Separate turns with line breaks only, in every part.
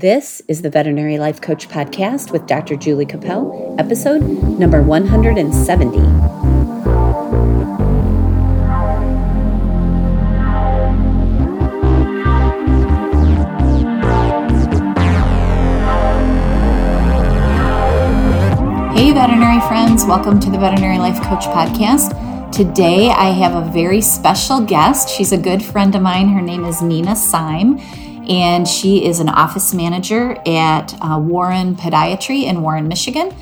This is the Veterinary Life Coach Podcast with Dr. Julie Capel, episode number 170. Hey, veterinary friends, welcome to the Veterinary Life Coach Podcast. Today I have a very special guest. She's a good friend of mine. Her name is Nina Syme and she is an office manager at uh, Warren Podiatry in Warren, Michigan.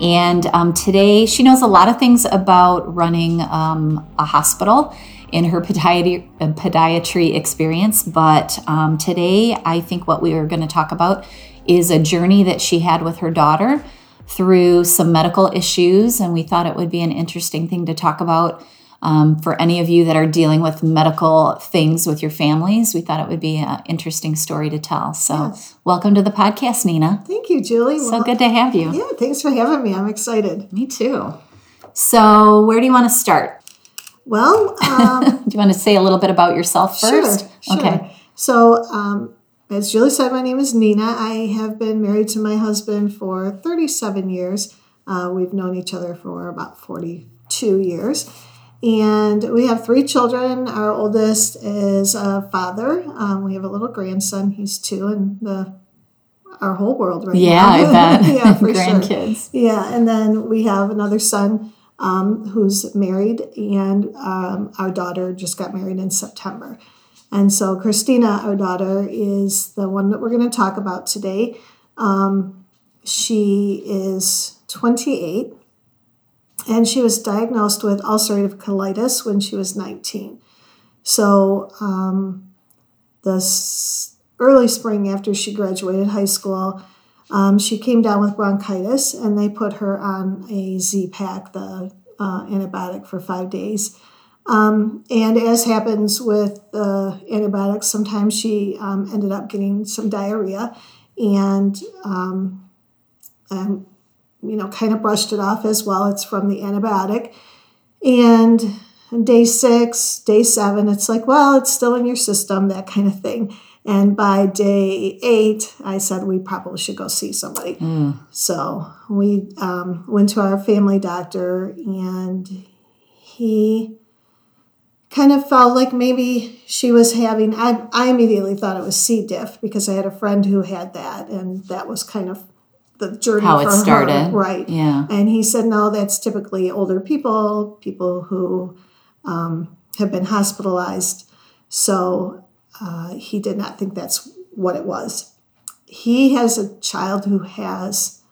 And um, today she knows a lot of things about running um, a hospital in her podiatry, uh, podiatry experience. But um, today, I think what we are going to talk about is a journey that she had with her daughter through some medical issues. And we thought it would be an interesting thing to talk about um, for any of you that are dealing with medical things with your families, we thought it would be an interesting story to tell. So, yes. welcome to the podcast, Nina.
Thank you, Julie.
So well, good to have you.
Yeah, thanks for having me. I'm excited.
Me too. So, where do you want to start?
Well, um,
do you want to say a little bit about yourself first?
Sure, sure. Okay. So, um, as Julie said, my name is Nina. I have been married to my husband for 37 years. Uh, we've known each other for about 42 years. And we have three children. Our oldest is a father. Um, we have a little grandson. He's two, and the our whole world right
yeah,
now.
Yeah, I bet.
yeah, for
Grandkids.
Sure. Yeah, and then we have another son um, who's married, and um, our daughter just got married in September. And so Christina, our daughter, is the one that we're going to talk about today. Um, she is 28 and she was diagnosed with ulcerative colitis when she was 19. So, um, this early spring after she graduated high school, um, she came down with bronchitis, and they put her on a Z Pack, the uh, antibiotic, for five days. Um, and as happens with the antibiotics, sometimes she um, ended up getting some diarrhea, and um, you know, kind of brushed it off as well. It's from the antibiotic. And day six, day seven, it's like, well, it's still in your system, that kind of thing. And by day eight, I said we probably should go see somebody. Mm. So we um, went to our family doctor, and he kind of felt like maybe she was having. I, I immediately thought it was C. diff because I had a friend who had that, and that was kind of the journey
how it started
her, right.
Yeah.
And he said no that's typically older people people who um, have been hospitalized. So uh, he did not think that's what it was. He has a child who has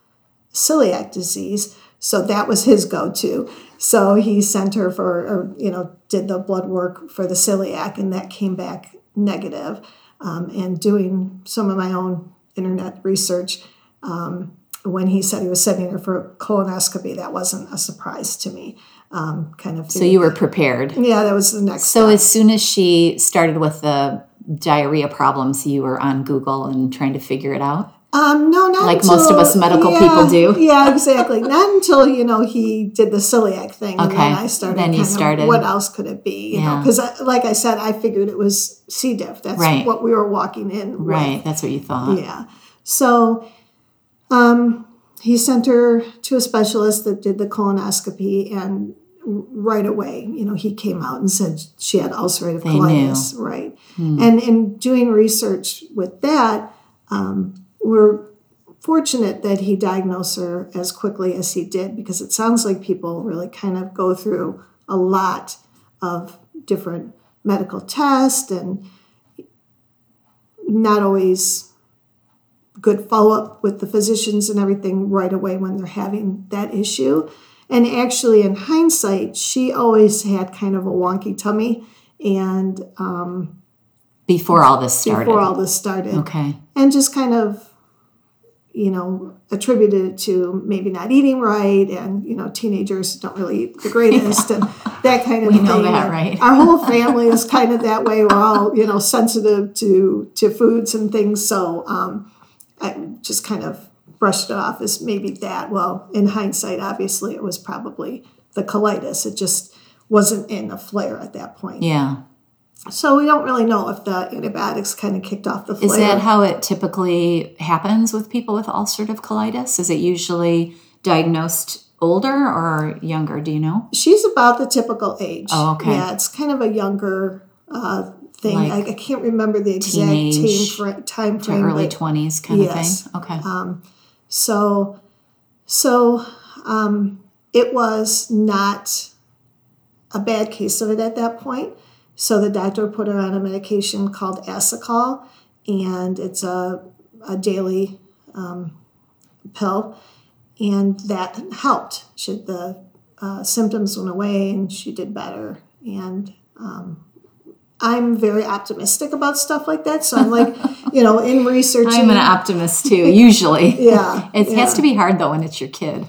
celiac disease so that was his go-to. So he sent her for or you know did the blood work for the celiac and that came back negative. Um, and doing some of my own internet research um, when he said he was sending her for colonoscopy, that wasn't a surprise to me. Um, kind of.
So you were prepared.
Yeah, that was the next.
So step. as soon as she started with the diarrhea problems, you were on Google and trying to figure it out.
Um, no, not
like
until,
most of us medical
yeah,
people do.
yeah, exactly. not until you know he did the celiac thing, and then I started.
Then you started.
Of, what else could it be? You yeah. know, because like I said, I figured it was C. diff. That's
right.
what we were walking in.
Right.
With.
That's what you thought.
Yeah. So um, he sent her to a specialist that did the colonoscopy, and right away, you know, he came out and said she had ulcerative
they
colitis.
Knew.
Right. Hmm. And in doing research with that, um, we're fortunate that he diagnosed her as quickly as he did because it sounds like people really kind of go through a lot of different medical tests and not always good follow up with the physicians and everything right away when they're having that issue. And actually, in hindsight, she always had kind of a wonky tummy. And um,
before all this started.
Before all this started.
Okay.
And just kind of, you know, attributed it to maybe not eating right. And, you know, teenagers don't really eat the greatest yeah. and that kind of
we
thing.
know that, right?
Our whole family is kind of that way. We're all, you know, sensitive to, to foods and things. So, um, I just kind of brushed it off as maybe that. Well, in hindsight, obviously, it was probably the colitis. It just wasn't in a flare at that point.
Yeah.
So we don't really know if the antibiotics kind of kicked off the flare.
Is that how it typically happens with people with ulcerative colitis? Is it usually diagnosed older or younger? Do you know?
She's about the typical age.
Oh, okay.
Yeah, it's kind of a younger uh, thing.
Like
I, I can't remember the exact time, time
To
frame.
early twenties kind
Yes.
of thing. Okay.
Um, So, so um, it was not a bad case of it at that point. So the doctor put her on a medication called Asacol, and it's a, a daily um, pill, and that helped. She, the uh, symptoms went away, and she did better. And um, I'm very optimistic about stuff like that. So I'm like, you know, in researching.
I'm an optimist too, usually.
Yeah,
It
yeah.
has to be hard though when it's your kid.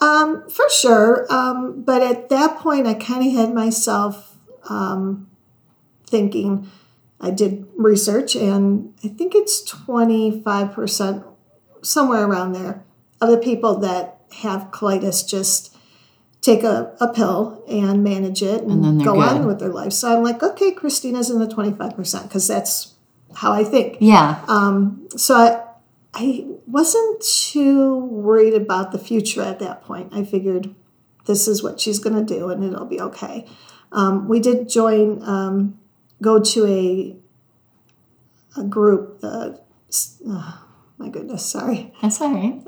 Um, for sure. Um, but at that point, I kind of had myself um, thinking. I did research, and I think it's twenty five percent, somewhere around there, of the people that have colitis just take a, a pill and manage it and,
then
go
good.
on with their life. So I'm like, okay, Christina's in the twenty five percent because that's how I think.
Yeah.
Um, so I, I wasn't too worried about the future at that point. I figured this is what she's going to do and it'll be okay. Um, we did join, um, go to a, a group, the, uh, my goodness, sorry,
That's all right.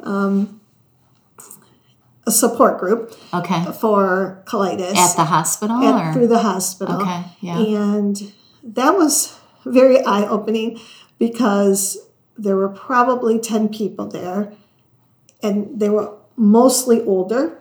A support group
Okay.
for colitis
At the hospital
at-
or
through the hospital.
Okay. Yeah.
And that was very eye opening because there were probably 10 people there, and they were mostly older.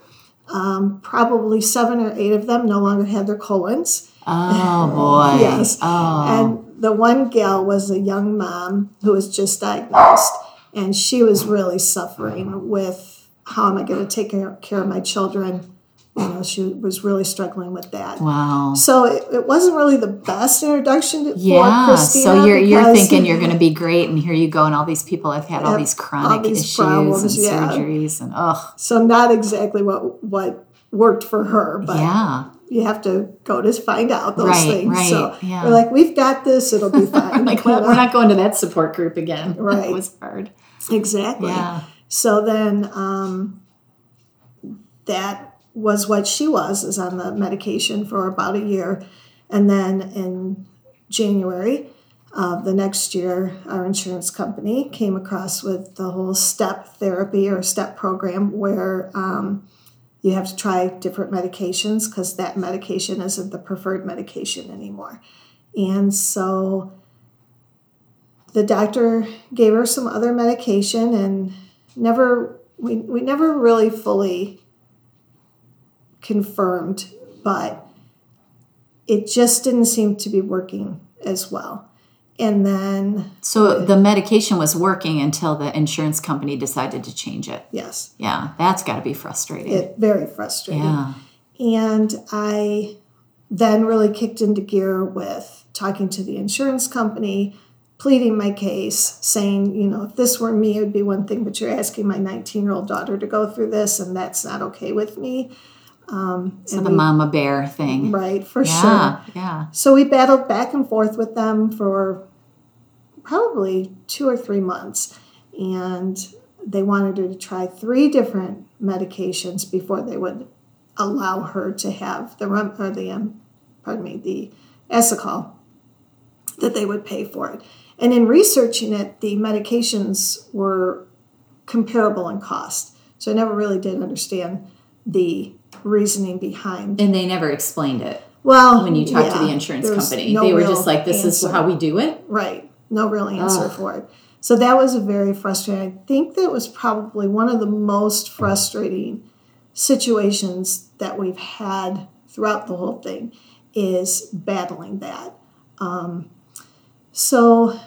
Um, probably seven or eight of them no longer had their colons.
Oh boy.
Yes.
Oh.
And the one gal was a young mom who was just diagnosed, and she was really suffering with how am I going to take care, of my children? You know, she was really struggling with that.
wow.
So it, it wasn't really the best introduction to,
Yeah.
Christina.
So you're you're thinking you're going to be great, and here you go, and all these people have had all these chronic
these
issues
problems,
and
yeah.
surgeries, and ugh.
So not exactly what what worked for her, but
Yeah.
you have to go to find out those
Right,
things.
right,
so
yeah.
we're like, we've got this; it'll be fine.
Like well, we're not going to that support group again.
Right.
That was hard.
exactly.
Yeah.
So then, um, that was what she was is on the medication for about a year, and then in January of the next year, our insurance company came across with the whole step therapy or step program where um, you have to try different medications because that medication isn't the preferred medication anymore, and so the doctor gave her some other medication and never we, we never really fully confirmed but it just didn't seem to be working as well and then
So the medication was working until the insurance company decided to change it.
yes
Yeah, that's got to be frustrating.
it very frustrating
yeah.
and i then really kicked into gear with talking to the insurance company pleading my case saying you know if this were me it would be one thing but you're asking my 19 year old daughter to go through this and that's not okay with me
So the mama bear thing.
right for sure
Yeah. Yeah.
So we battled back and forth with them for probably two or three months. And they wanted her to try three different medications before they would allow her to have the rem- or the um, pardon me the Asacol that they would pay for it. And in researching it, the medications were comparable in cost. So I never really did understand the reasoning behind.
And they never explained it
Well,
when you talked to the insurance company.
no
they were just like, "This is how we do it."
Right. No real answer for it. So that was a very frustrating. I think that was probably one of the most frustrating situations that we've had throughout the whole thing is battling that. Um, so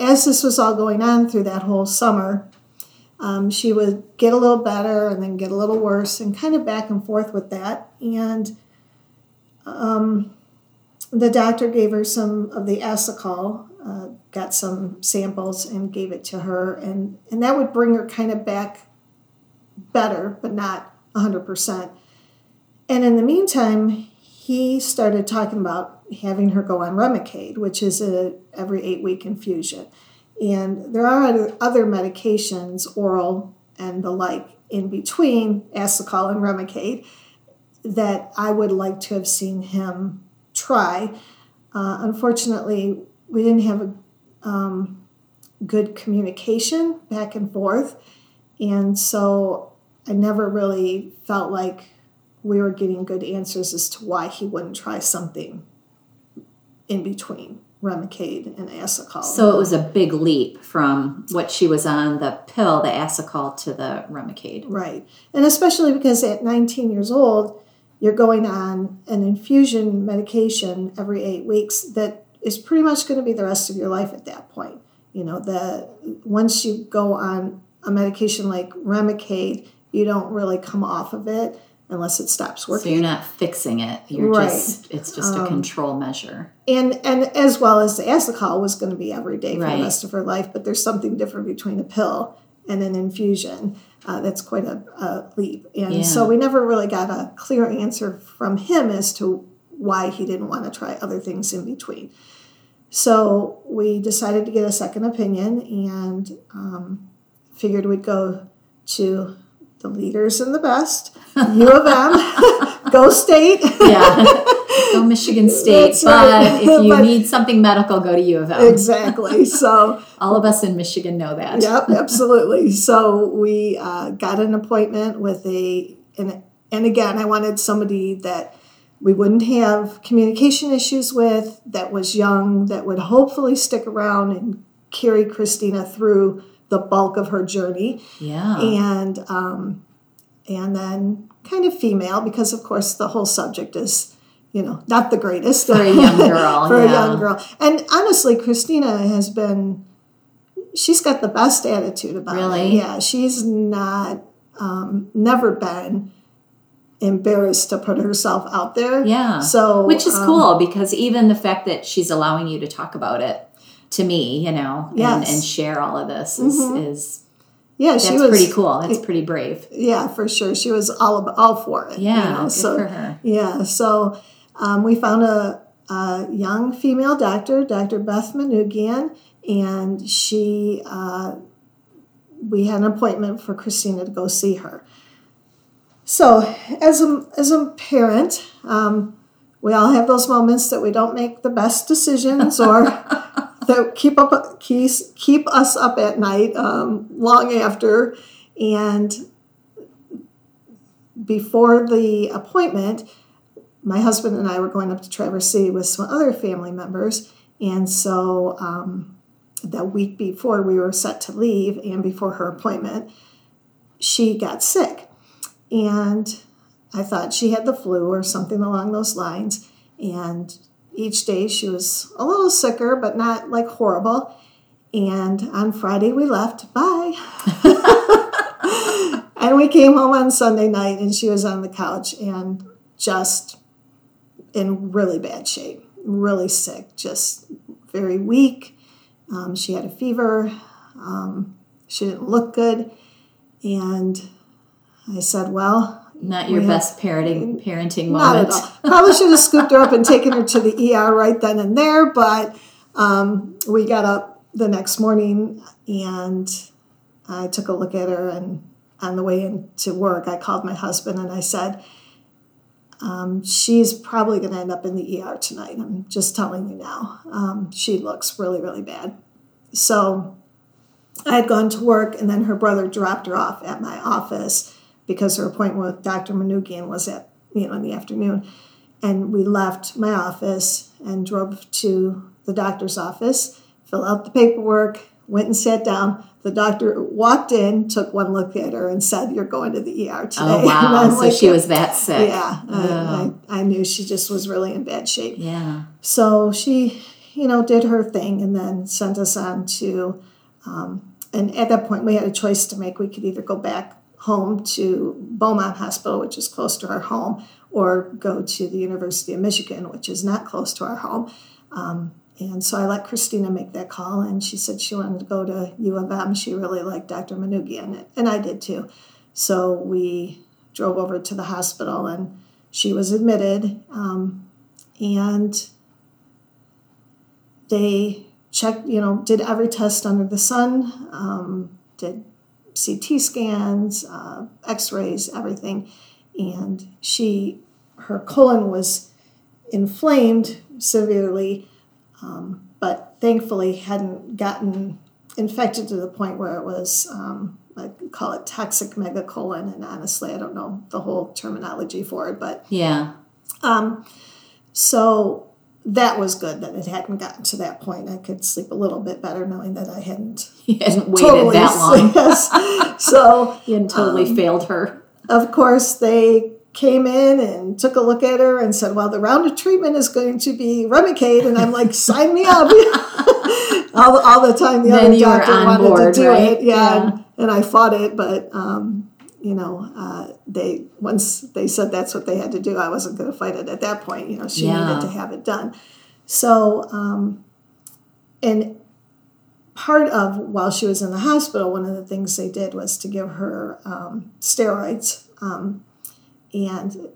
as this was all going on through that whole summer, um, she would get a little better and then get a little worse and kind of back and forth with that. And the doctor gave her some of the Asacol, uh, got some samples and gave it to her, and, and that would bring her kind of back better, but not 100%. And in the meantime, he started talking about having her go on Remicade, which is a every eight week infusion. And there are other, medications, oral and the like, in between Asacol and Remicade that I would like to have seen him try. Uh, unfortunately, we didn't have a um, good communication back and forth, and so I never really felt like we were getting good answers as to why he wouldn't try something in between Remicade and Asacol.
So it was a big leap from what she was on the pill, the Asacol, to the Remicade.
Right. And especially because at 19 years old, you're going on an infusion medication every eight weeks that is pretty much going to be the rest of your life at that point. You know, the once you go on a medication like Remicade, you don't really come off of it unless it stops working.
So you're not fixing it. You're
Right.
just it's just a control measure.
and and as well as as the Asacol was going to be every day for
Right.
the rest of her life, but there's something different between a pill and an infusion. Uh, that's quite a, a leap, and
Yeah.
so we never really got a clear answer from him as to why he didn't want to try other things in between. So we decided to get a second opinion and um, figured we'd go to the leaders and the best, U of M, Go State.
Yeah. go Michigan State.
That's
but
right.
if you
But-
need something medical, go to U of M.
exactly. So
All of us in Michigan know that.
Yep, absolutely. So we uh, got an appointment with a, and, and again, I wanted somebody that we wouldn't have communication issues with, that was young, that would hopefully stick around and carry Christina through the bulk of her journey,
Yeah.
and um, and then kind of female because of course the whole subject is you know not the greatest
For a young girl,
for
yeah.
a young girl, and honestly, Christina has been she's got the best attitude about it.
Really?
Yeah, she's not um, never been embarrassed to put herself out there.
Yeah.
So
Which is
um,
cool because even the fact that she's allowing you to talk about it to me, you know, and,
Yes. Mm-hmm.
and share all of this is, is
Yeah,
that's
she was
pretty cool. That's pretty brave.
Yeah, for sure. She was all all for it. you
Yeah,
know,
good
so
for her.
yeah, so um, we found a, a young female doctor, Dr. Beth Manugian, and she. Uh, we had an appointment for Christina to go see her. So, as a as a parent, um, we all have those moments that we don't make the best decisions or that keep up keep, keep us up at night um, long after. And before the appointment, my husband and I were going up to Traverse City with some other family members, and so um, the week before we were set to leave, and before her appointment, she got sick, and I thought she had the flu or something along those lines, and each day she was a little sicker, but not like horrible. And on Friday we left. Bye. and we came home on Sunday night, and she was on the couch and just in really bad shape, really sick, just very weak. Um, she had a fever. Um, she didn't look good. And I said, Well,
Not your
We
best parenting parenting
at
moment.
all. Probably should have scooped her up and taken her to the ER right then and there, but um, we got up the next morning and I took a look at her. And on the way into work, I called my husband and I said, um, She's probably going to end up in the ER tonight. I'm just telling you now. Um, she looks really, really bad. So I had gone to work, and then her brother dropped her off at my office because her appointment with Dr. Manugian was at you know in the afternoon, and we left my office and drove to the doctor's office, filled out the paperwork, went and sat down. The doctor walked in, took one look at her, and said, "You're going to the ER today."
Oh wow! So
like,
she was that sick.
Yeah, I, I, I knew she just was really in bad shape.
Yeah.
So she, you know, did her thing and then sent us on to, um, and at that point we had a choice to make. We could either go back home to Beaumont Hospital, which is close to our home, or go to the University of Michigan, which is not close to our home. Um, and so I let Christina make that call, and she said she wanted to go to U of M. She really liked Dr. Manugian, and I did too. So we drove over to the hospital, and she was admitted. Um, and they checked, you know, did every test under the sun, um, did CT scans, uh, x rays, everything. And she, her colon was inflamed severely, um, but thankfully hadn't gotten infected to the point where it was, um, I call it toxic megacolon. And honestly, I don't know the whole terminology for it, but
yeah.
Um, so that was good that it hadn't gotten to that point. I could sleep a little bit better knowing that I hadn't,
you hadn't waited totally, that long.
yes. So
you hadn't totally um, failed her.
Of course, they came in and took a look at her and said, "Well, the round of treatment is going to be Remicade," and I'm like, "Sign me up!" all, all the time, the then other doctor wanted board, to do right? it, yeah, yeah. And, and, I fought it, but um, you know, uh, they once they said that's what they had to do, I wasn't going to fight it at that point. You know, she yeah. needed to have it done. So, um, and part of while she was in the hospital, one of the things they did was to give her um, steroids. Um, and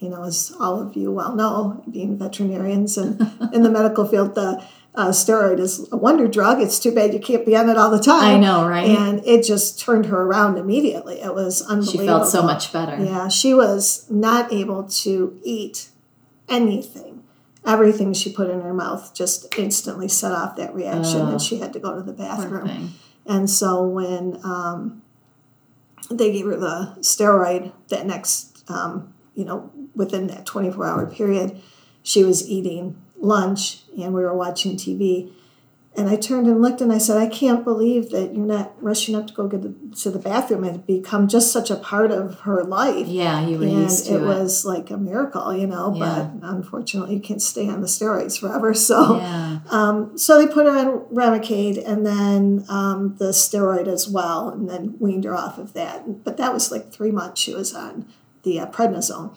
you know, as all of you well know, being veterinarians and in the medical field, the uh, steroid is a wonder drug. It's too bad you can't be on it all the time.
I know, right?
And it just turned her around immediately. It was unbelievable.
She felt so much better.
Yeah, she was not able to eat anything. Everything she put in her mouth just instantly set off that reaction, oh, and she had to go to the bathroom. And so when um, they gave her the steroid that next, um, you know, within that 24 hour period, she was eating lunch and we were watching TV. And I turned and looked and I said, I can't believe that you're not rushing up to go get to the bathroom. It had become just such a part of her life.
Yeah, you were
and
used to
it.
it.
was like a miracle, you know, yeah. but unfortunately you can't stay on the steroids forever. So yeah. um, so they put her on Remicade and then um, the steroid as well and then weaned her off of that. But that was like three months she was on the uh, prednisone.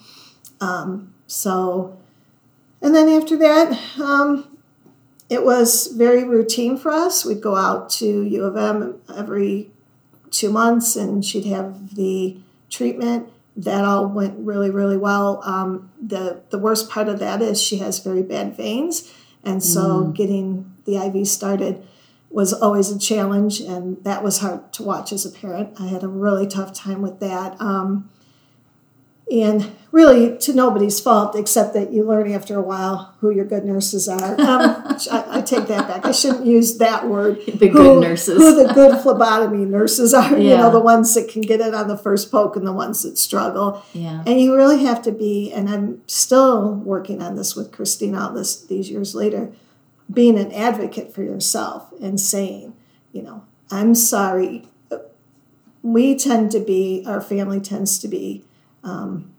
Um, so and then after that, um, it was very routine for us. We'd go out to U of M every two months and she'd have the treatment. That all went really, really well. Um, the, the worst part of that is she has very bad veins. And so mm. getting the IV started was always a challenge, and that was hard to watch as a parent. I had a really tough time with that. Um, and really to nobody's fault except that you learn after a while who your good nurses are. Um, I, I, take that back. I shouldn't use that word.
The who, good nurses.
Who the good phlebotomy nurses are. Yeah. You know, the ones that can get it on the first poke and the ones that struggle.
Yeah.
And you really have to be, and I'm still working on this with Christina all this these years later, being an advocate for yourself and saying, you know, I'm sorry. We tend to be, our family tends to be um,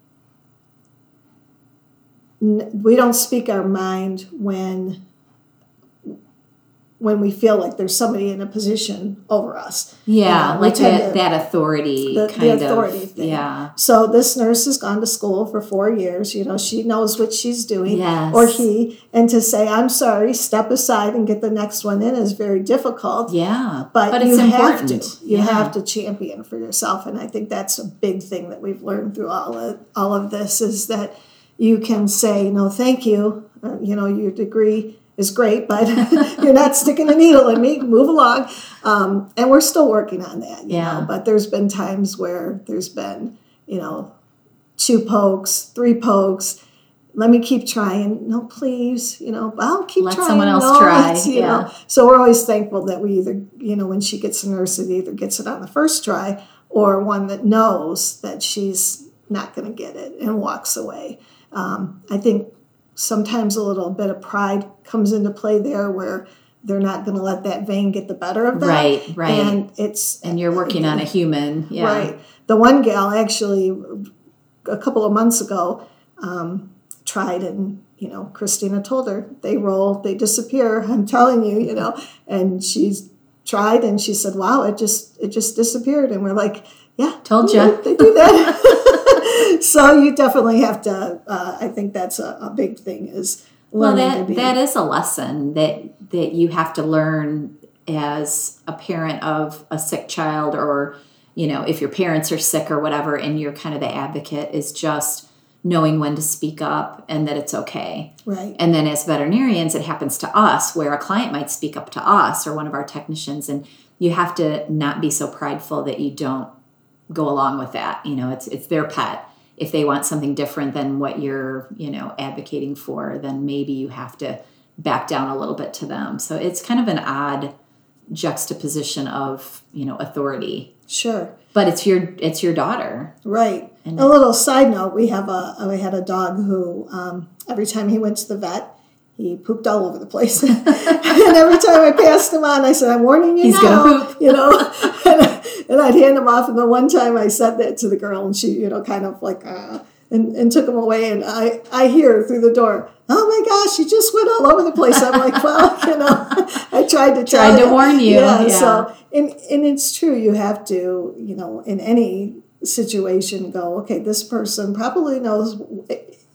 we don't speak our mind when when we feel like there's somebody in a position over us.
Yeah, like that, to, that authority the, kind the authority of. Thing. Yeah.
So this nurse has gone to school for four years. You know, she knows what she's doing,
yes.
or he. And to say, I'm sorry, step aside and get the next one in is very difficult.
Yeah.
But,
but
you
have
to. You yeah. have to champion for yourself. And I think that's a big thing that we've learned through all of, all of this is that you can say, no, thank you. Uh, you know, your degree is great, but you're not sticking a needle in me. Move along. Um, and we're still working on that.
yeah.
Know? But there's been times where there's been, you know, two pokes, three pokes. Let me keep trying. No, please. You know, I'll keep
Let
trying.
someone else
no,
try.
You yeah. know, so we're always thankful that we either, you know, when she gets a nurse, it either gets it on the first try or one that knows that she's not going to get it and walks away. Um, I think sometimes a little bit of pride comes into play there where they're not going to let that vein get the better of them.
Right, right.
And it's
and you're working on a human, yeah.
Right. The one gal actually a couple of months ago um, tried and you know Christina told her they roll, they disappear. I'm telling you, you know, and she's tried and she said, "Wow, it just it just disappeared." And we're like, "Yeah,
told you
they do that." so you definitely have to. Uh, I think that's a, a big thing. Is
well, that be, that is a lesson that that you have to learn as a parent of a sick child, or you know, if your parents are sick or whatever, and you're kind of the advocate. Is just knowing when to speak up and that it's okay.
Right.
And then as veterinarians, it happens to us where a client might speak up to us or one of our technicians, and you have to not be so prideful that you don't go along with that. You know, it's it's their pet. If they want something different than what you're, you know, advocating for, then maybe you have to back down a little bit to them. So it's kind of an odd juxtaposition of, you know, authority.
Sure.
But it's your it's your daughter.
Right. And a little side note: we have a we had a dog who um, every time he went to the vet, he pooped all over the place. and every time I passed him on, I said, "I'm warning you
He's
now."
gonna poop.
You know, and, and I'd hand him off. And the one time I said that to the girl, and she, you know, kind of like, uh, and, and took him away. And I I hear through the door, "Oh my gosh, you just went all over the place." I'm like, "Well, you know, I tried to
Tried to
you."
warn you.
Yeah.
Yeah.
So and and it's true. You have to, you know, in any situation, go. Okay, this person probably knows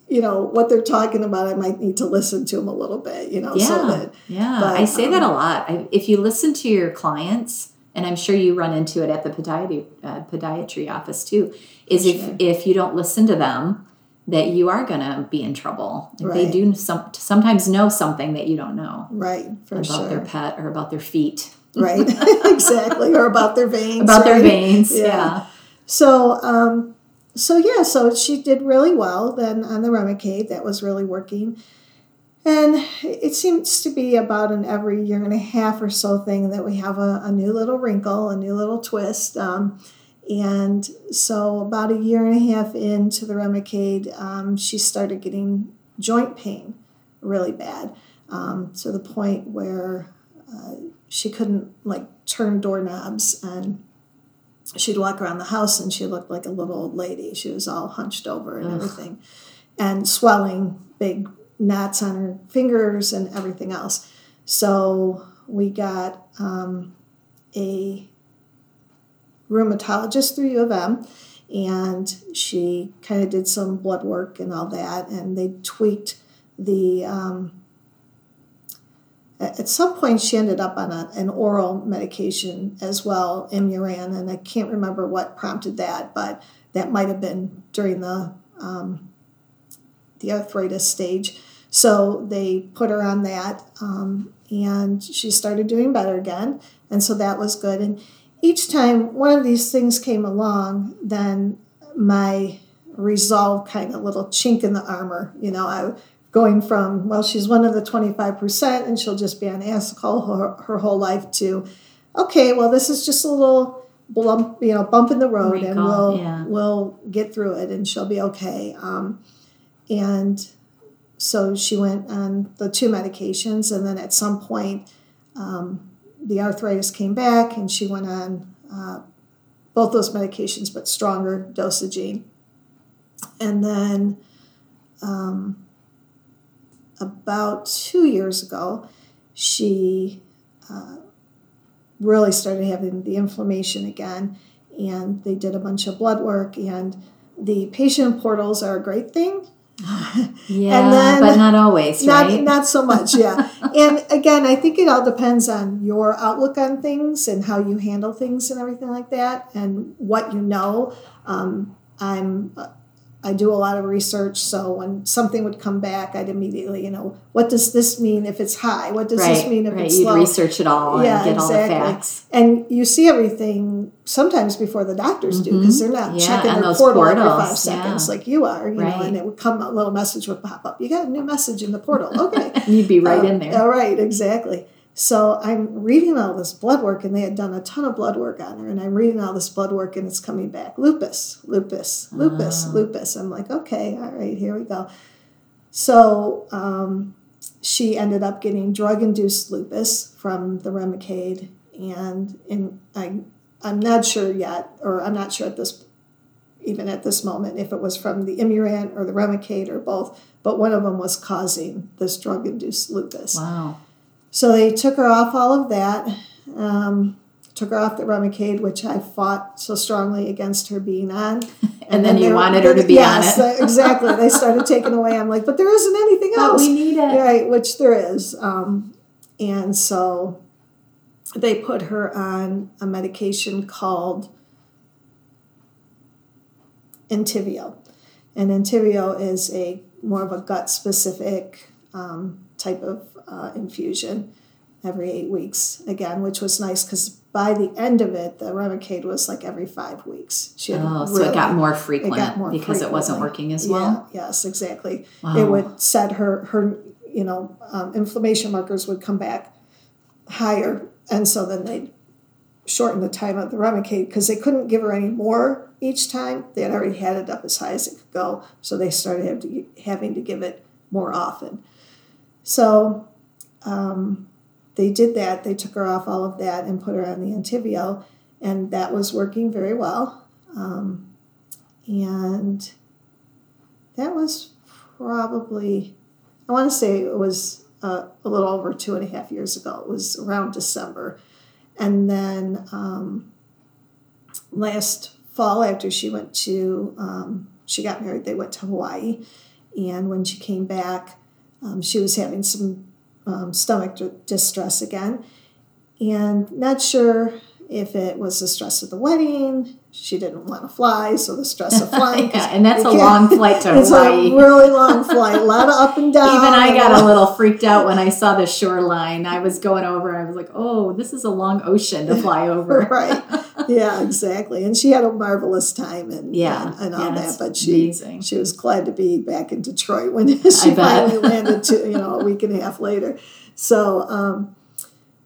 you know what they're talking about i might need to listen to them a little bit you know
yeah,
so that
yeah.
but,
I say that a
um,
lot. I, if you listen to your clients, and I'm sure you run into it at the podiatry, uh, podiatry office too, is
Sure.
if if you don't listen to them, that you are going to be in trouble. If They do some sometimes know something that you don't know
right for
about
sure
their pet or about their feet,
right exactly or about their veins
about their veins.
Yeah.
Yeah.
so um so yeah so she did really well then on the remicade. That was really working. And it seems to be about an every year and a half or so thing that we have a, a new little wrinkle a new little twist. Um, and so about a year and a half into the remicade um, she started getting joint pain really bad. Um, to the point where uh, she couldn't like turn doorknobs and she'd walk around the house and she looked like a little old lady she was all hunched over and
Ugh.
everything and swelling big knots on her fingers and everything else so we got um, a rheumatologist through U of M and she kind of did some blood work and all that and they tweaked the um, at some point she ended up on a, an oral medication as well imuran and i can't remember what prompted that but that might have been during the um, the arthritis stage. So they put her on that um, and she started doing better again and so that was good. And each time one of these things came along then my resolve kind of little chink in the armor you know i going from well she's one of the 25% and she'll just be on asacol her, her whole life to okay well this is just a little bump you know bump in the road and we'll
yeah.
we'll get through it and she'll be okay um, and so she went on the two medications and then at some point um, the arthritis came back and she went on uh, both those medications but stronger dosaging and then um, about two years ago, she uh, really started having the inflammation again, and they did a bunch of blood work. And the patient portals are a great thing.
Yeah,
then-
but not always,
Not,
right?
not so much, yeah. and again, I think it all depends on your outlook on things and how you handle things and everything like that, and what you know. Um, I'm I do a lot of research, so when something would come back, I'd immediately, you know, what does this mean if it's high? What does this mean if
right.
it's
You'd
low?
research it all
Yeah,
and get
exactly.
all the facts.
and you see everything sometimes before the doctors do because they're not
Mm-hmm. Yeah,
checking their portal every five seconds
yeah.
like you are, you know,
Right.
and it would come a little message would pop up. You got a new message in the portal. Okay.
You'd be right
Um,
in there.
All right, exactly. So I'm reading all this blood work, and they had done a ton of blood work on her, and I'm reading all this blood work, and it's coming back lupus, lupus, lupus,
Ah.
lupus. I'm like, okay, all right, here we go. So um, she ended up getting drug-induced lupus from the Remicade, and in I, I'm not sure yet, or I'm not sure at this even at this moment if it was from the Imuran or the Remicade or both, but one of them was causing this drug-induced lupus.
Wow.
So they took her off all of that, um, took her off the Remicade, which I fought so strongly against her being on.
And then you
they-
wanted her to be on
yes,
it.
exactly. They started taking away. I'm like, but there isn't anything
But
else.
we need it.
Right, which there is. Um, and so they put her on a medication called Entyvio. And Entyvio is a more of a gut specific um, type of uh, infusion every eight weeks again, which was nice because by the end of it, the Remicade was like every five weeks.
She had oh, so it got more frequent got more because frequently. it wasn't working as well.
Yeah, yes, exactly. Wow. It would set her her you know um, inflammation markers would come back higher, and so then they'd shorten the time of the Remicade because they couldn't give her any more each time. They had already had it up as high as it could go, so they started to, having to give it more often. So um, they did that. They took her off all of that and put her on the Entyvio, and that was working very well. Um, and that was probably, I want to say it was uh, a little over two and a half years ago. It was around December. And then um, last fall, after she went to, um, she got married, they went to Hawaii. And when she came back, um, she was having some um, stomach distress again. And not sure if it was the stress of the wedding. She didn't want to fly, so the stress of flying.
yeah, and that's a long flight to
it's
Hawaii.
It's a really long flight, a lot of up and down.
Even I got a little freaked out when I saw the shoreline. I was going over, I was like, oh, this is a long ocean to fly over.
right. Yeah, exactly. And she had a marvelous time and yeah, and, and all yeah, that. But she amazing. she was glad to be back in Detroit when she finally landed. To you know a week and a half later. So. um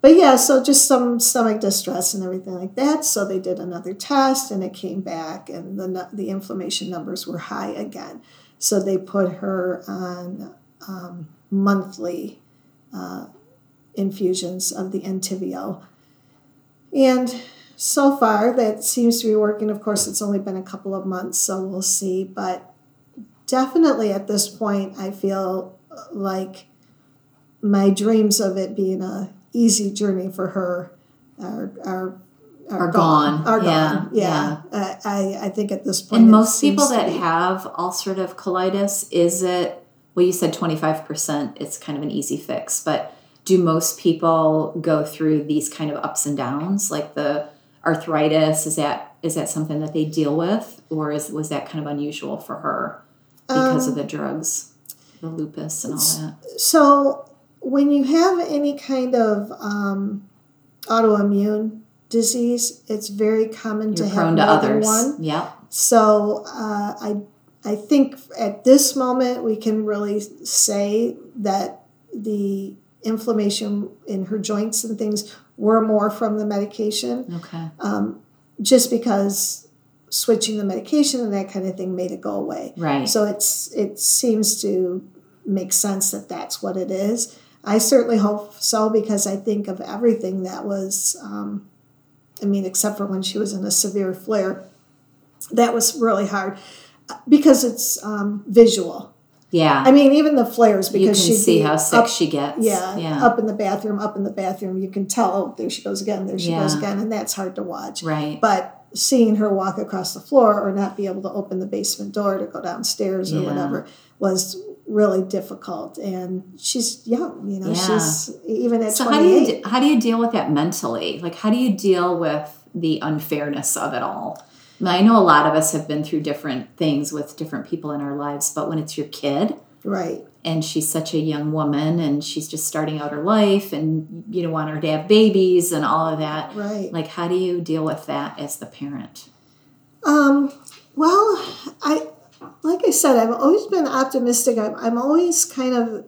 but yeah, so just some stomach distress and everything like that. So they did another test and it came back, and the, the inflammation numbers were high again. So they put her on um, monthly uh, infusions of the Entyvio. And so far, that seems to be working. Of course, it's only been a couple of months, so we'll see. But definitely at this point, I feel like my dreams of it being a easy journey for her are are
are, are gone.
gone. Are yeah, gone. Yeah. yeah. Uh, I I think at this point.
And most people that have ulcerative colitis, is it? Well, you said twenty five percent. It's kind of an easy fix, but do most people go through these kind of ups and downs, like the arthritis? Is that is that something that they deal with, or is was that kind of unusual for her because um, of the drugs, the lupus, and all that?
So when you have any kind of um, autoimmune disease, it's very common
You're
to have than
others.
one.
Yeah.
So uh, I I think at this moment we can really say that the inflammation in her joints and things were more from the medication.
Okay.
Um, just because switching the medication and that kind of thing made it go away.
Right.
So it's it seems to make sense that that's what it is. I certainly hope so because I think of everything that was, um, I mean, except for when she was in a severe flare, that was really hard because it's um, visual.
Yeah.
I mean, even the flares because
you
can
see how sick up, she gets.
Yeah, yeah, Up in the bathroom, up in the bathroom, you can tell. Oh, there she goes again. There she yeah. goes again, and that's hard to watch.
Right.
But seeing her walk across the floor or not be able to open the basement door to go downstairs or yeah. whatever was really difficult and she's young you know yeah. she's even at so 28.
how do you how do you deal with that mentally like how do you deal with the unfairness of it all I know a lot of us have been through different things with different people in our lives but when it's your kid
right.
and she's such a young woman and she's just starting out her life and you don't want her to have babies and all of that
right.
like how do you deal with that as the parent?
Um well i like I said, I've always been optimistic. I'm, I'm always kind of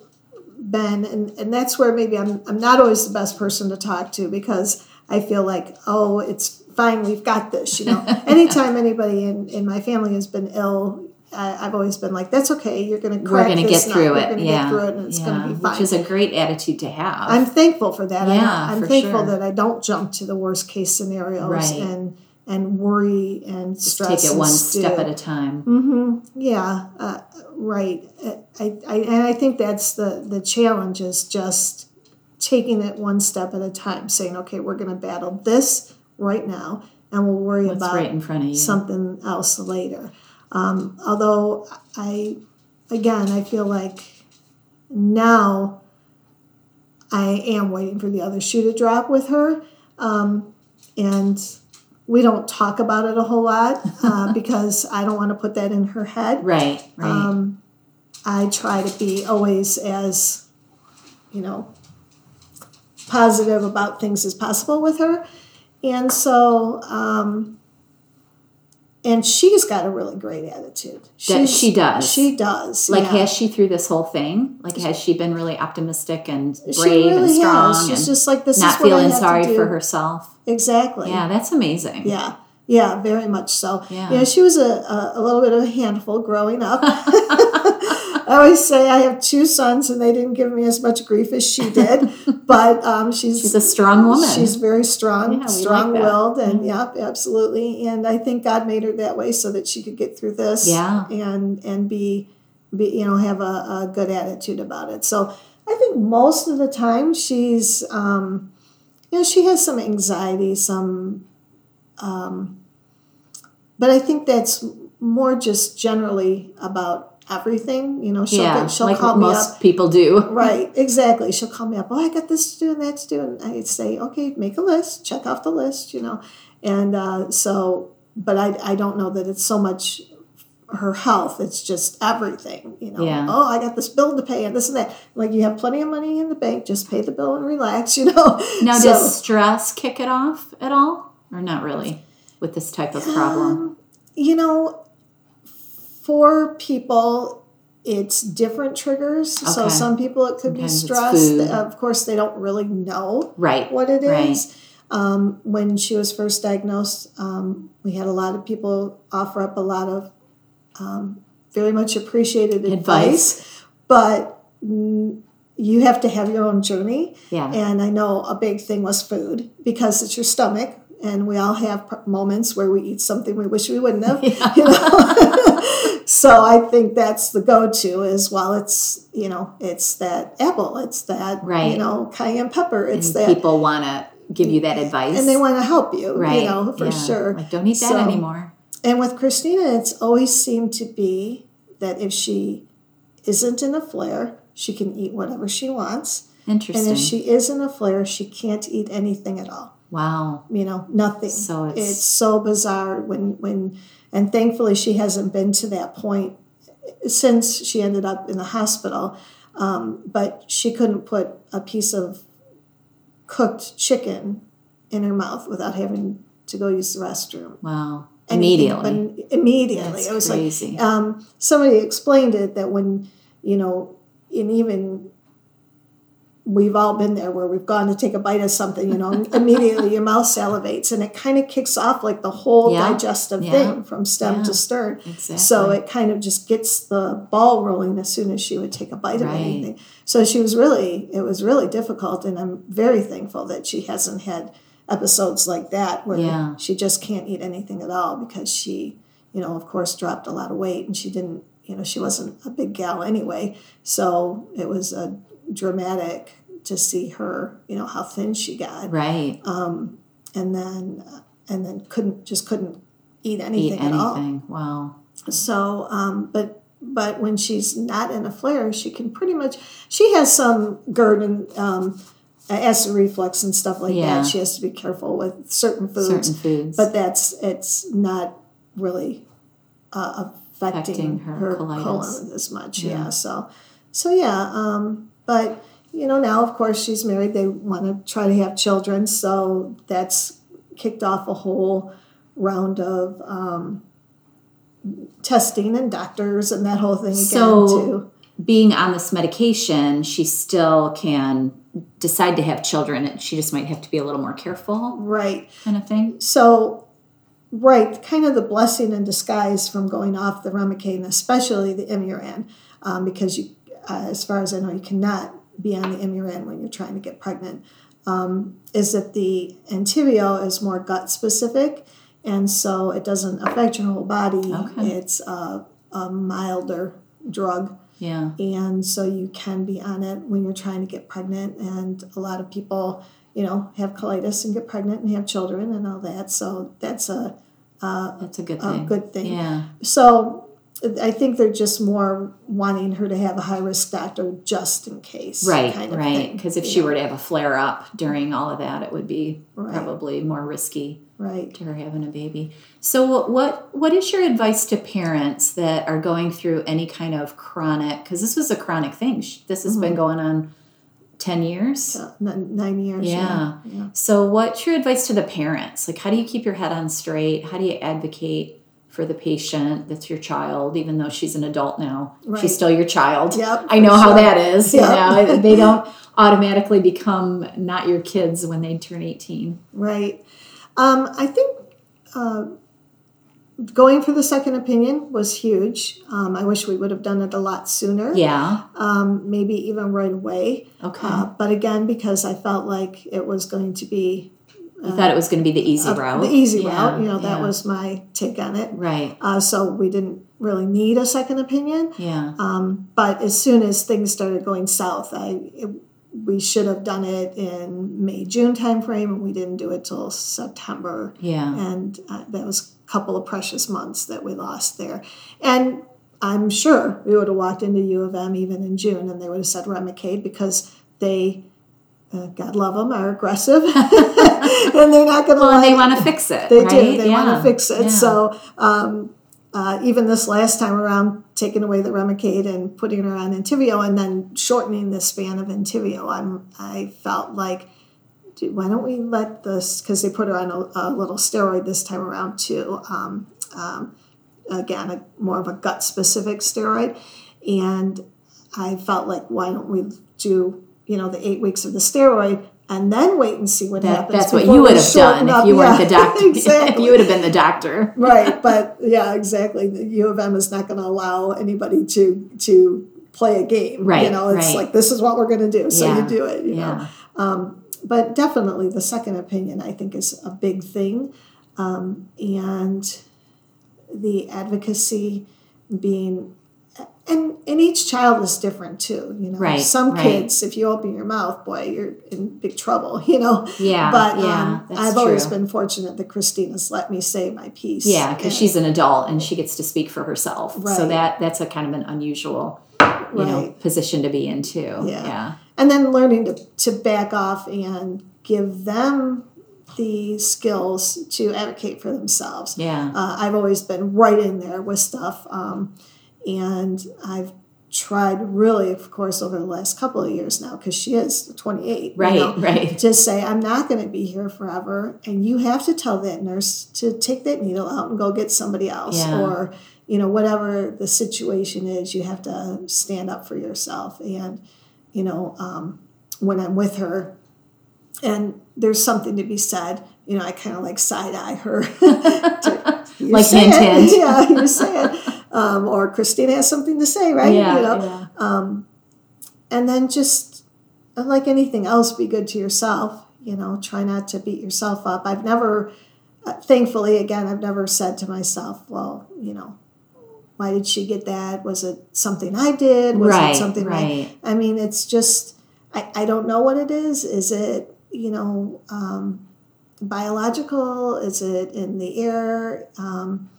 been, and, and that's where maybe I'm, I'm not always the best person to talk to because I feel like, oh, it's fine, we've got this. You know, anytime anybody in, in my family has been ill, I, have always been like, that's okay. You're going to crack
We're going to get through it.
yeah. through it, and it's yeah. going to be fine.
Which is a great attitude to have.
I'm thankful for that.
Yeah,
I'm, I'm thankful sure. that I don't jump to the worst case scenarios right. and and worry and
Just
stress.
Take it one step at a time.
Mm-hmm. Yeah, uh, right. I, I, and I think that's the the challenge is just taking it one step at a time, saying, okay, we're going to battle this right now, and we'll worry
What's
about
right in front of you.
something else later. Um, although I, again, I feel like now I am waiting for the other shoe to drop with her, um, and we don't talk about it a whole lot uh, because I don't want to put that in her head.
Right, right.
Um, I try to be always as, you know, positive about things as possible with her. And so, um, and she's got a really great attitude. She's-
she does.
She does.
like,
yeah.
has she through this whole thing? Like, has she been really optimistic and brave
really
and strong
has. She's
and
just like this
not
is what I
feeling
have to
sorry for herself?
Exactly.
Yeah, that's amazing.
Yeah. Yeah, very much so.
Yeah.
Yeah, she was a, a, a little bit of a handful growing up. I always say I have two sons and they didn't give me as much grief as she did, but um, she's
She's a strong woman.
She's very strong,
Yeah,
strong-willed.
Mm-hmm.
and yep, absolutely. And I think God made her that way so that she could get through this,
Yeah.
and and be, be you know, have a, a good attitude about it. So I think most of the time she's, um, you know, she has some anxiety, some, um, but I think that's more just generally about everything. You know, she'll
yeah,
get, she'll
like
call me
most
up.
people do.
Right, exactly. She'll call me up. Oh, I got this to do and that to do, and I'd say, okay, make a list, check off the list, you know. And uh, so, but I, I don't know that it's so much her health; it's just everything, you know.
Yeah.
Oh, I got this bill to pay and this and that. Like you have plenty of money in the bank, just pay the bill and relax, you know.
Now,
So-
does stress kick it off at all, or not really, with this type of problem?
Um, you know, for people, it's different triggers. So some people it could
Sometimes
be stress. Of course, they don't really know
right.
what it is.
Right.
Um, when she was first diagnosed, um, we had a lot of people offer up a lot of um, very much appreciated advice,
Advice.
but mm, you have to have your own journey.
Yeah.
And I know a big thing was food because it's your stomach, and we all have p- moments where we eat something we wish we wouldn't have. You know? so I think that's the go-to is well, it's you know, it's that apple, it's that
Right.
you know cayenne pepper, it's
and
that
people want to give you that advice,
and they want to help you,
right?
you know, for
yeah.
sure.
Like, don't eat that
So-
anymore.
And with Christina, it's always seemed to be that if she isn't in a flare, she can eat whatever she wants.
Interesting.
and if she is in a flare, she can't eat anything at all.
Wow.
You know, nothing.
So it's-
it's so bizarre when when and thankfully she hasn't been to that point since she ended up in the hospital. Um, but she couldn't put a piece of cooked chicken in her mouth without having to go use the restroom.
Wow. Immediately.
but immediately.
That's
it was
crazy.
like um, somebody explained it that when you know, and even we've all been there where we've gone to take a bite of something, you know, immediately your mouth salivates and it kind of kicks off like the whole
Yeah.
digestive
Yeah.
thing from stem
Yeah.
to stern.
exactly.
So it kind of just gets the ball rolling as soon as she would take a bite of anything. So she was really, it was really difficult, and I'm very thankful that she hasn't had episodes like that where she just can't eat anything at all because she, you know, of course, dropped a lot of weight, and she didn't, you know, she wasn't a big gal anyway. So it was a dramatic to see her, you know, how thin she got,
right.
um, and then and then couldn't just couldn't eat
eat
anything at all.
anything. Wow.
So, um, but but when she's not in a flare, she can pretty much. She has some GERD and um, acid reflux and stuff like
Yeah.
that. She has to be careful with certain foods,
Certain foods.
but that's it's not really uh, affecting,
Affecting her
her, colon as much.
Yeah.
Yeah. So, so yeah. Um, but you know, now of course she's married. They want to try to have children, so that's kicked off a whole round of um, testing and doctors and that whole thing again
So-
too.
Being on this medication, she still can decide to have children. She just might have to be a little more careful,
Right.
kind of thing.
So, right, kind of the blessing in disguise from going off the Remicade, especially the Imuran, um, because you, uh, as far as I know, you cannot be on the Imuran when you're trying to get pregnant. Um, is that the Entyvio is more gut specific, and so it doesn't affect your whole body.
Okay.
It's a, a milder drug.
Yeah.
and so you can be on it when you're trying to get pregnant and a lot of people you know have colitis and get pregnant and have children and all that so that's a,
That's a good
a
thing.
good thing
Yeah.
so i think they're just more wanting her to have a high risk doctor just in case
Right,
kind of
right. Because if she
know.
were to have a flare up during all of that, it would be
Right.
probably more risky.
right.
to her having a baby. So what what is your advice to parents that are going through any kind of chronic because this was a chronic thing. This has been mm-hmm. going on 10 years.
Uh, so, nine years.
Yeah.
yeah.
So what's your advice to the parents? Like how do you keep your head on straight? How do you advocate for the patient that's your child even though she's an adult now?
Right.
She's still your child.
Yep,
I know
for
how
sure.
that is. You know, they don't automatically become not your kids when they turn 18.
Right. Um, I think uh, going for the second opinion was huge. Um, I wish we would have done it a lot sooner.
Yeah.
Um, maybe even right away.
Okay.
Uh, but again, because I felt like it was going to be
you thought it was going to be the easy
uh,
route.
the easy
Yeah,
route, you know, that
yeah.
was my take on it.
right.
Uh, so we didn't really need a second opinion.
Yeah.
Um, but as soon as things started going south, I it, we should have done it in May June timeframe, and we didn't do it till September,
Yeah.
and uh, that was a couple of precious months that we lost there. And I'm sure we would have walked into U of M even in June, and they would have said Remicade because they. Uh, God love them, are aggressive, and they're not going to.
Well, and they want to fix it.
They
right?
do. They want to fix it.
Yeah.
So um, uh, even this last time around, taking away the Remicade and putting her on Entyvio, and then shortening the span of Entyvio, I'm I felt like, dude, why don't we let this? Because they put her on a, a little steroid this time around too. Um, um, again, a, more of a gut specific steroid, and I felt like why don't we do you know the eight weeks of the steroid and then wait and see what
That,
happens.
that's what you would have done if you weren't
Yeah,
the doctor.
exactly
if you would have been the doctor.
right but yeah exactly the u of m is not going to allow anybody to to play a game
Right.
you know it's
right.
like this is what we're going to do so
Yeah,
you do it you know um, but definitely the second opinion i think is a big thing um, and the advocacy being and and each child is different too you know
Right,
some
right.
kids if you open your mouth boy you're in big trouble you know
Yeah.
but
yeah.
um, i've
true.
always been fortunate that christina's let me say my piece
Yeah, because she's an adult and she gets to speak for herself.
right.
So that that's a kind of an unusual, you know, position to be in too.
Yeah.
Yeah.
and then learning to, to back off and give them the skills to advocate for themselves.
Yeah.
Uh, I've always been right in there with stuff, um, and I've tried really, of course, over the last couple of years now, because she is 28. you
Right,
know,
right.
To say, I'm not going to be here forever, and you have to tell that nurse to take that needle out and go get somebody else,
Yeah.
or you know, whatever the situation is, you have to stand up for yourself. And you know, um, when I'm with her, and there's something to be said. You know, I kind of like side eye her, You
Like hint, hint.
yeah, you say it. Um, or Christina has something to say, right?
Yeah.
you know,
yeah.
um, and then just like anything else, be good to yourself. You know, try not to beat yourself up. I've never, uh, thankfully, again, I've never said to myself, "Well, you know, why did she get that? Was it something I did? Was
Right,
it something
right.
I mean, it's just I, I don't know what it is. Is it you know um, biological? Is it in the air? Um,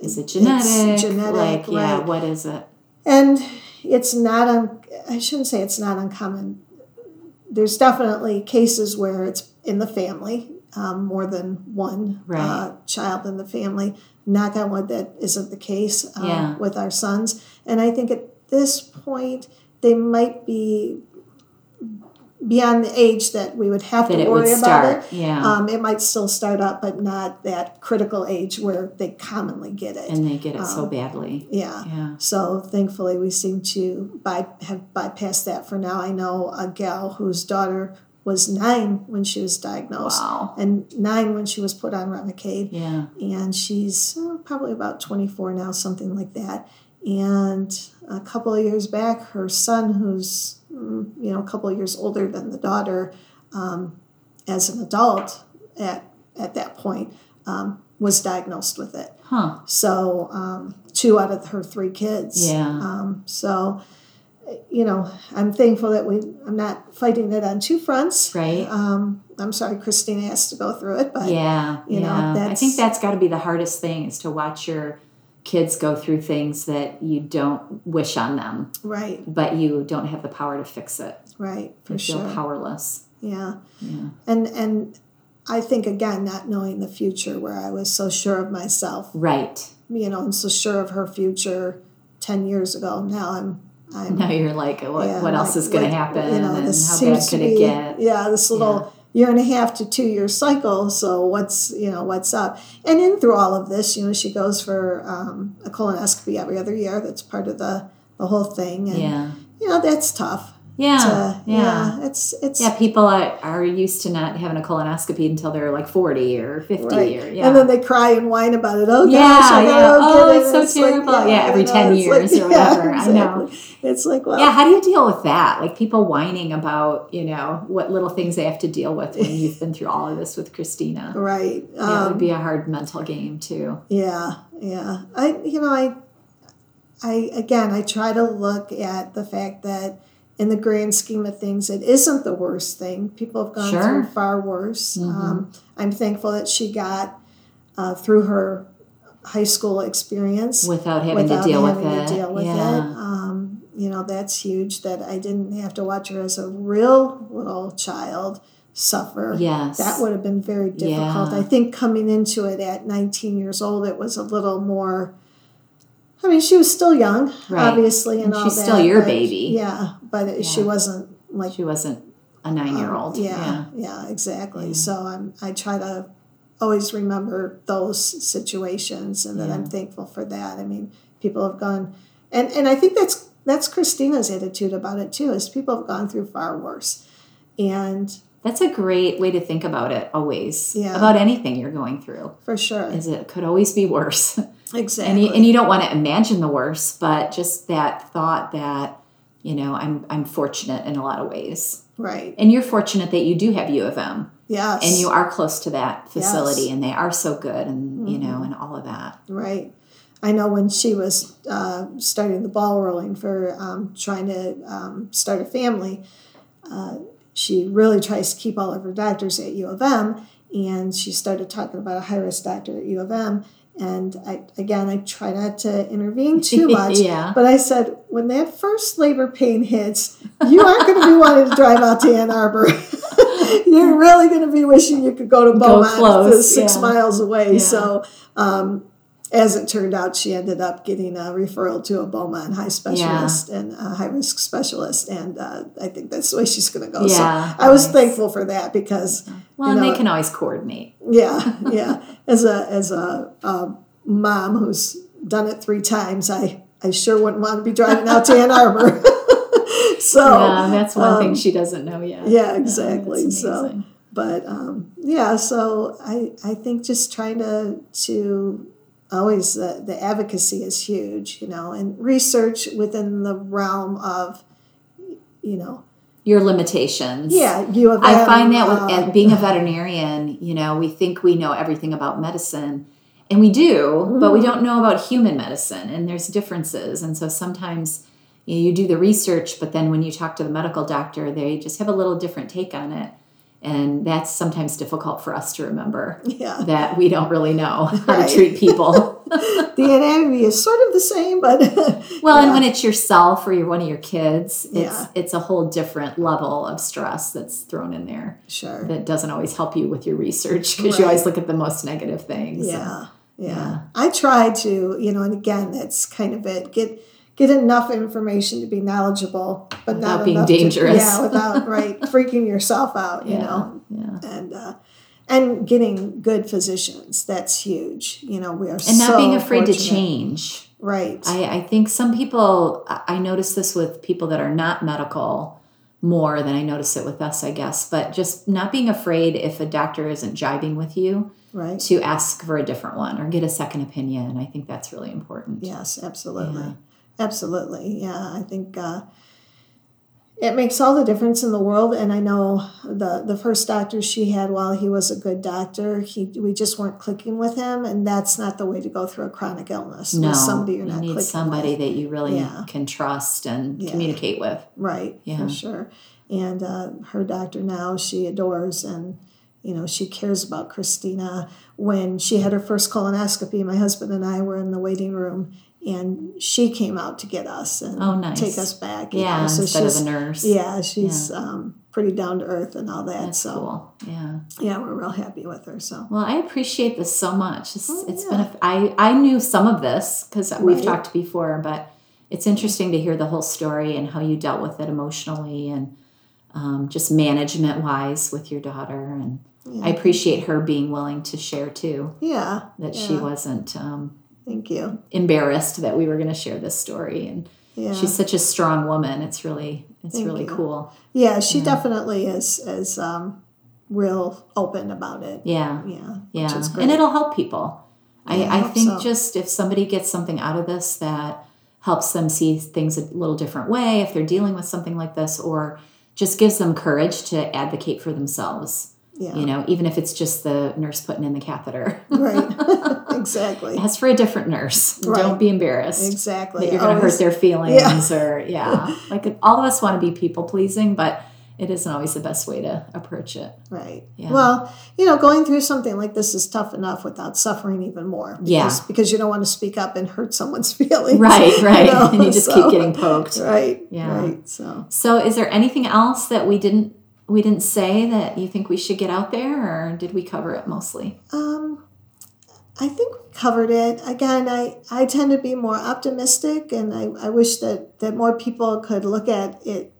Is it genetic?
genetic,
Like, yeah,
right.
what is it?
and it's not un, I shouldn't say it's not uncommon. There's definitely cases where it's in the family, um, more than one
Right.
uh, child in the family. Knock on wood, that isn't the case um,
Yeah.
with our sons. And I think at this point, they might be beyond the age that we would have
That
to worry about
start.
it.
Yeah.
Um, it might still start up, but not that critical age where they commonly get it.
and they get it
um,
so badly.
yeah.
Yeah.
So thankfully, we seem to by, have bypassed that for now. I know a gal whose daughter was nine when she was diagnosed,
Wow.
and nine when she was put on Remicade,
Yeah.
and she's uh, probably about twenty four now, something like that. And a couple of years back, her son, who's you know a couple of years older than the daughter, um, as an adult at at that point, um, was diagnosed with it.
Huh.
So um, two out of her three kids.
Yeah.
Um, so you know, I'm thankful that we. I'm not fighting it on two fronts.
Right.
Um, I'm sorry, Christina has to go through it, but
yeah.
you know,
yeah. I think that's got to be the hardest thing is to watch your kids go through things that you don't wish on them,
right,
but you don't have the power to fix it.
right, for
You feel powerless.
Yeah,
Yeah.
and and I think again, not knowing the future, where I was so sure of myself,
Right.
you know, I'm so sure of her future ten years ago. Now I'm, I'm
Now you're like, what,
yeah,
what else
like-
is going
like,
to happen?
You know,
and
this
how
seems
bad
to
could it
be,
get?
Yeah, this little year and a half to two year cycle. So what's you know what's up? And in through all of this, you know, she goes for um, a colonoscopy every other year. That's part of the the whole thing. And
Yeah.
you know that's tough.
Yeah.
to-
yeah.
it's it's
Yeah, people are, are used to not having a colonoscopy until they're like 40 or 50
Right.
or, yeah.
And then they cry and whine about it. Oh
Yeah,
gosh, I
yeah. Oh, it's
it.
so
And like,
terrible. Yeah, every
you know,
10
it's
years or
yeah,
whatever. I know.
It's like, well,
yeah, how do you deal with that? Like people whining about, you know, what little things they have to deal with when you've been through all of this with Christina.
right.
Yeah, it
Um,
would be a hard mental game too.
Yeah, yeah. I you know, I I again I try to look at the fact that in the grand scheme of things it isn't the worst thing. People have gone
Sure.
through far worse. Um, I'm thankful that she got uh, through her high school experience
Without having
without
to deal
having
with it.
to deal with
yeah.
it. Um, you know, that's huge that I didn't have to watch her as a real little child suffer.
Yes.
That would have been very difficult.
Yeah.
I think coming into it at 19 years old, it was a little more. I mean, she was still young,
Right.
obviously, and,
And
all
she's
that.
still your baby.
Yeah, but it, she wasn't like
She wasn't a nine year old.
um, yeah, yeah, exactly.
Yeah.
So I'm I try to always remember those situations and that I'm thankful for that. I mean, people have gone and and I think that's that's Christina's attitude about it too, is people have gone through far worse. And
That's a great way to think about it always.
Yeah.
About anything you're going through.
for sure.
Is it could always be worse.
Exactly.
and you, and you don't want to imagine the worst, but just that thought that, you know, I'm I'm fortunate in a lot of ways.
right.
And you're fortunate that you do have U of M
Yes.
and you are close to that facility
Yes. Mm-hmm.
and they are so good and you know and all of that.
Right. I know when she was uh, starting the ball rolling for um, trying to um, start a family, uh, she really tries to keep all of her doctors at U of M, and she started talking about a high risk doctor at U of M. And I, again, I try not to intervene too much.
Yeah.
But I said, when that first labor pain hits, you aren't going to be wanting to drive out to Ann Arbor. You're really going to be wishing you could go to
Go
Beaumont,
close,
six
yeah.
miles away.
Yeah.
So, um, as it turned out, she ended up getting a referral to a Beaumont high specialist and a high risk specialist, and uh, I think that's the way she's going to go.
Yeah,
so I was
nice.
thankful for that because,
Well,
you
and they can always coordinate.
yeah, yeah. As a as a, a mom who's done it three times, I I sure wouldn't want to be driving out to Ann Arbor. so
yeah, that's one thing
um,
she doesn't know yet.
yeah, exactly. so but um, yeah so i i think just trying to to always the, the advocacy is huge you know and research within the realm of you know
your limitations.
yeah you have
I find that with
uh,
being a veterinarian, you know, we think we know everything about medicine, and we do, but we don't know about human medicine, and there's differences. And so sometimes you, know, you do the research, but then when you talk to the medical doctor, they just have a little different take on it. And that's sometimes difficult for us to remember
yeah
that we don't really know how
Right.
to treat people.
the anatomy is sort of the same but
Well, and when it's yourself or you're one of your kids, it's
Yeah.
it's a whole different level of stress that's thrown in there
sure
that doesn't always help you with your research because you always look at the most negative things.
Yeah, yeah.
Yeah.
I try to, you know, and again, that's kind of it. Get get enough information to be knowledgeable, but
Without
not
being
enough to-
dangerous.
yeah, without right freaking yourself out. You
Yeah,
know,
yeah.
and uh, and getting good physicians. That's huge. You know, we are
And not
so
being afraid to change.
Right.
I, I think some people, I I notice this with people that are not medical more than I notice it with us, I guess, but just not being afraid if a doctor isn't jiving with you
right.
to ask for a different one or get a second opinion. I think that's really important.
Yes, absolutely.
Yeah.
Absolutely. Yeah, I think uh, it makes all the difference in the world. And I know the the first doctor she had, while he was a good doctor, he we just weren't clicking with him, and that's not the way to go through a chronic illness.
No,
with somebody you're
you
not
need somebody
with.
that you really
Yeah.
can trust and
Yeah.
communicate with.
right
Yeah.
for sure. And uh, her doctor now she adores and. You know, she cares about Christina. When she had her first colonoscopy, my husband and I were in the waiting room, and she came out to get us and
Oh, nice.
take us back.
Yeah,
know. so
instead of
she's
a nurse.
yeah, she's Um, pretty down to earth and all that.
That's
so
cool. Yeah.
yeah, we're real happy with her. So
Well, I appreciate this so much. It's, it's
Oh,
been
yeah.
a, I, I knew some of this because we've talked before, but it's interesting to hear the whole story and how you dealt with it emotionally and um, just management wise with your daughter. And I appreciate her being willing to share too
yeah,
that she wasn't um,
Thank you.
embarrassed that we were going to share this story. And
Yeah,
she's such a strong woman. It's really, it's
Thank
really
you.
cool.
yeah, she definitely is is um, real open about it.
Yeah.
Yeah,
Yeah,
which is great.
and it'll help people.
Yeah, I
I, I think
so.
just if somebody gets something out of this that helps them see things a little different way, if they're dealing with something like this, or just gives them courage to advocate for themselves.
yeah,
You know, even if it's just the nurse putting in the catheter.
right, exactly,
Ask for a different nurse.
Right.
Don't be embarrassed
exactly.
that you're going to hurt their feelings, or yeah, like all of us want to be people pleasing, but it isn't always the best way to approach it.
Right.
Yeah.
Well, you know, going through something like this is tough enough without suffering even more.
Yeah.
Because, because you don't want to speak up and hurt someone's feelings.
Right, right,
know,
and you just
so-
keep getting poked.
Right.
Yeah.
Right. So
So, is there anything else that we didn't we didn't say that you think we should get out there, or did we cover it mostly?
um I think we covered it. Again, I, I tend to be more optimistic and I, I wish that, that more people could look at it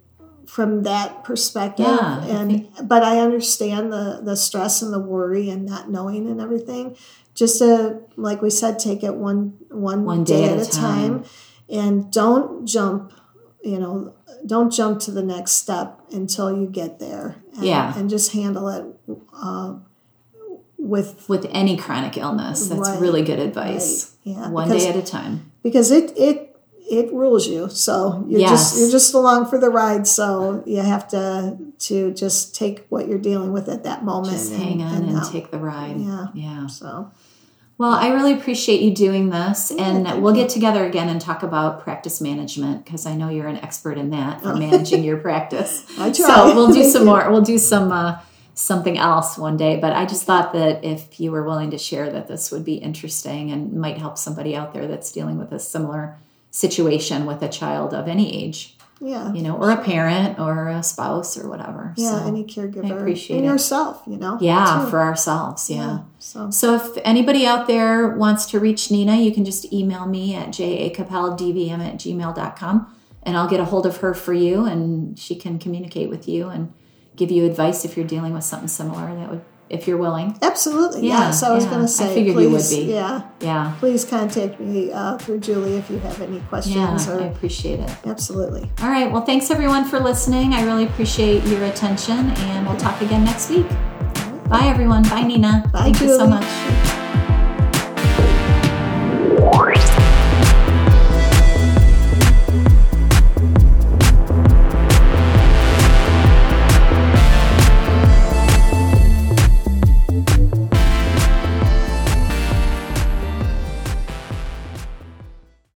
from that perspective.
Yeah, I
and but I understand the, the stress and the worry and not knowing and everything. Just to like we said, take it one one,
One
day,
day
at a time. and don't jump, you know, don't jump to the next step until you get there. And,
Yeah.
And just handle it uh, with
With any chronic illness, that's
Right,
really good advice.
right, yeah,
One
because-
day at a time.
because it it it rules you. So you're
Yes.
just you're just along for the ride. So you have to to just take what you're dealing with at that moment.
Just
and,
hang on and,
now.
take the ride.
Yeah.
Yeah.
So
Well, I really appreciate you doing this, and we'll
you.
get together again and talk about practice management because I know you're an expert in that for managing your practice.
I try.
So we'll do
Thank
some
you.
more. We'll do some uh, something else one day. But I just thought that if you were willing to share that this would be interesting and might help somebody out there that's dealing with a similar situation with a child of any age,
yeah.
you know, or a parent or a spouse or whatever.
Yeah,
So,
any caregiver.
I appreciate
and
it.
yourself, you know.
yeah,
too.
for ourselves. yeah.
So
So if anybody out there wants to reach Nina, you can just email me at jacapeldvm at gmail.com and I'll get a hold of her for you and she can communicate with you and give you advice if you're dealing with something similar. That would, if you're willing.
absolutely.
Yeah,
yes, I was
yeah.
going to say.
I figured you would
please,
be.
Yeah.
Yeah.
Please contact me uh, through Julie if you have any questions.
Yeah.
questions.
I appreciate it.
absolutely.
All right. Well, thanks everyone for listening. I really appreciate your attention and we'll talk again next week. Bye, everyone. Bye, Nina.
Bye,
Thank you so much.